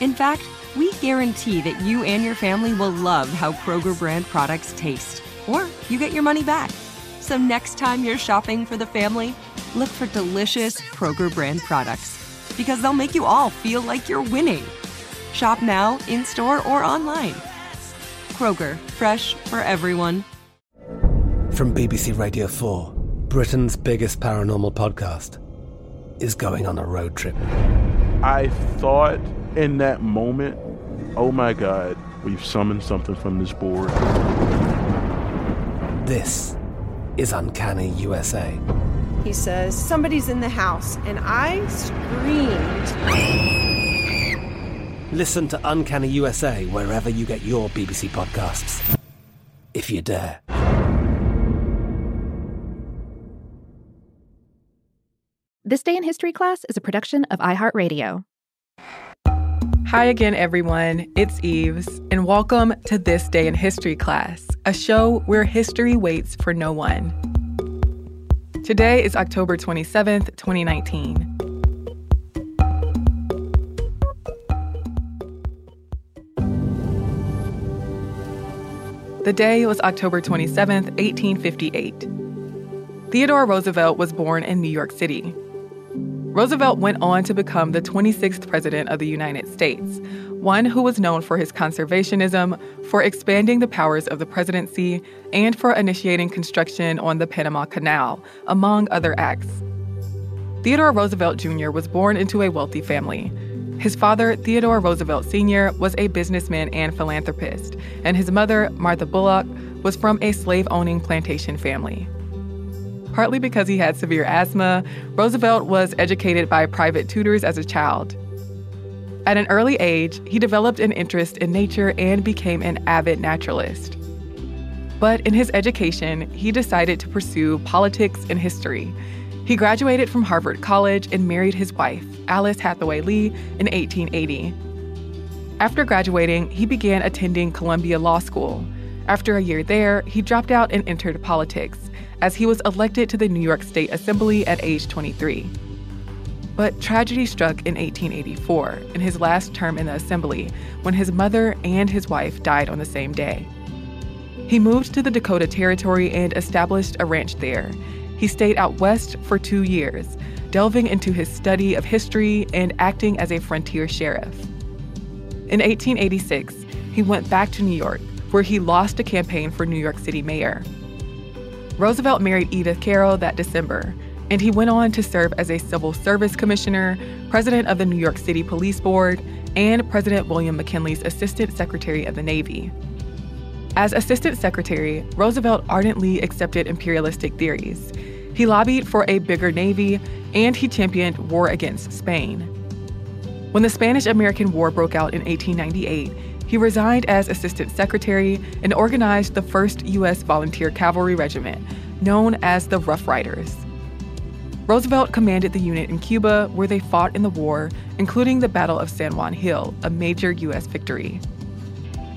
In fact, we guarantee that you and your family will love how Kroger brand products taste, or you get your money back. So next time you're shopping for the family, look for delicious Kroger brand products because they'll make you all feel like you're winning. Shop now, in store, or online. Kroger, fresh for everyone. From BBC Radio 4, Britain's biggest paranormal podcast is going on a road trip. I thought in that moment, oh my God, we've summoned something from this board. This is Uncanny USA. He says, Somebody's in the house, and I screamed. Listen to Uncanny USA wherever you get your BBC podcasts, if you dare. This Day in History class is a production of iHeartRadio. Hi again, everyone. It's Eves, and welcome to This Day in History class, a show where history waits for no one. Today is October 27th, 2019. The day was October 27th, 1858. Theodore Roosevelt was born in New York City. Roosevelt went on to become the 26th President of the United States, one who was known for his conservationism, for expanding the powers of the presidency, and for initiating construction on the Panama Canal, among other acts. Theodore Roosevelt Jr. was born into a wealthy family. His father, Theodore Roosevelt Sr., was a businessman and philanthropist, and his mother, Martha Bulloch, was from a slave owning plantation family. Partly because he had severe asthma, Roosevelt was educated by private tutors as a child. At an early age, he developed an interest in nature and became an avid naturalist. But in his education, he decided to pursue politics and history. He graduated from Harvard College and married his wife, Alice Hathaway Lee, in 1880. After graduating, he began attending Columbia Law School. After a year there, he dropped out and entered politics, as he was elected to the New York State Assembly at age 23. But tragedy struck in 1884, in his last term in the Assembly, when his mother and his wife died on the same day. He moved to the Dakota Territory and established a ranch there. He stayed out west for two years, delving into his study of history and acting as a frontier sheriff. In 1886, he went back to New York, where he lost a campaign for New York City mayor. Roosevelt married Edith Carow that December, and he went on to serve as a civil service commissioner, president of the New York City Police Board, and President William McKinley's assistant secretary of the Navy. As assistant secretary, Roosevelt ardently accepted imperialistic theories. He lobbied for a bigger navy, and he championed war against Spain. When the Spanish American War broke out in 1898, he resigned as assistant secretary and organized the first U.S. Volunteer Cavalry Regiment, known as the Rough Riders. Roosevelt commanded the unit in Cuba where they fought in the war, including the Battle of San Juan Hill, a major U.S. victory.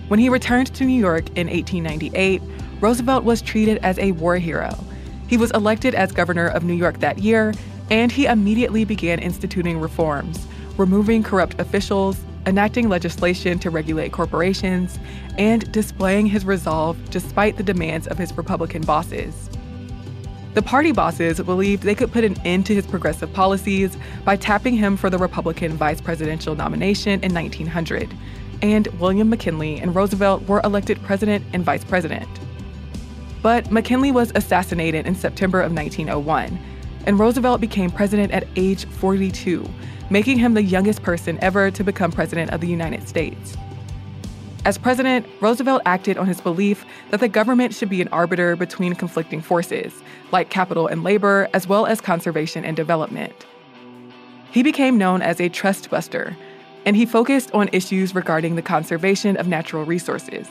When he returned to New York in 1898, Roosevelt was treated as a war hero. He was elected as governor of New York that year, and he immediately began instituting reforms, removing corrupt officials, enacting legislation to regulate corporations, and displaying his resolve despite the demands of his Republican bosses. The party bosses believed they could put an end to his progressive policies by tapping him for the Republican vice presidential nomination in 1900, and William McKinley and Roosevelt were elected president and vice president. But McKinley was assassinated in September of 1901, and Roosevelt became president at age 42, making him the youngest person ever to become president of the United States. As president, Roosevelt acted on his belief that the government should be an arbiter between conflicting forces, like capital and labor, as well as conservation and development. He became known as a trust buster, and he focused on issues regarding the conservation of natural resources.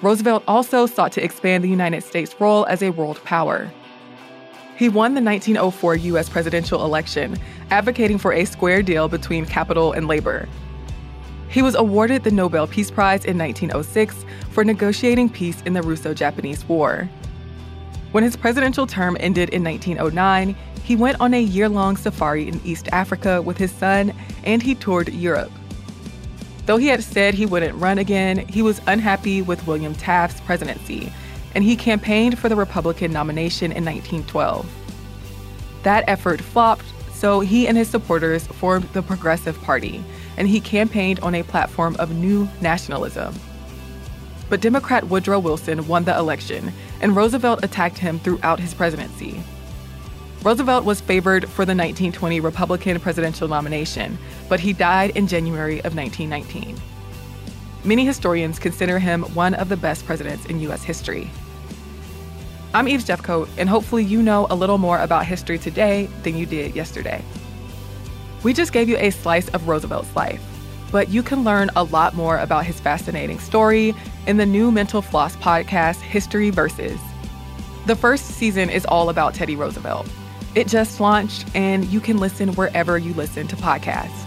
Roosevelt also sought to expand the United States' role as a world power. He won the 1904 U.S. presidential election, advocating for a square deal between capital and labor, he was awarded the Nobel Peace Prize in 1906 for negotiating peace in the Russo Japanese War. When his presidential term ended in 1909, he went on a year long safari in East Africa with his son and he toured Europe. Though he had said he wouldn't run again, he was unhappy with William Taft's presidency, and he campaigned for the Republican nomination in 1912. That effort flopped, so he and his supporters formed the Progressive Party, and he campaigned on a platform of new nationalism. But Democrat Woodrow Wilson won the election, and Roosevelt attacked him throughout his presidency. Roosevelt was favored for the 1920 Republican presidential nomination, but he died in January of 1919. Many historians consider him one of the best presidents in U.S. history. I'm Eve Jeffcoat, and hopefully you know a little more about history today than you did yesterday. We just gave you a slice of Roosevelt's life, but you can learn a lot more about his fascinating story in the new Mental Floss podcast, History Versus. The first season is all about Teddy Roosevelt. It just launched, and you can listen wherever you listen to podcasts.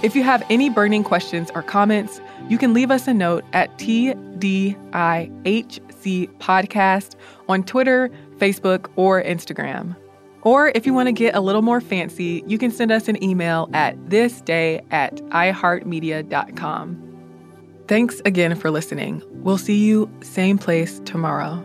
If you have any burning questions or comments, you can leave us a note at TDIHC Podcast on Twitter, Facebook, or Instagram. Or if you want to get a little more fancy, you can send us an email at thisday at iheartmedia.com. Thanks again for listening. We'll see you same place tomorrow.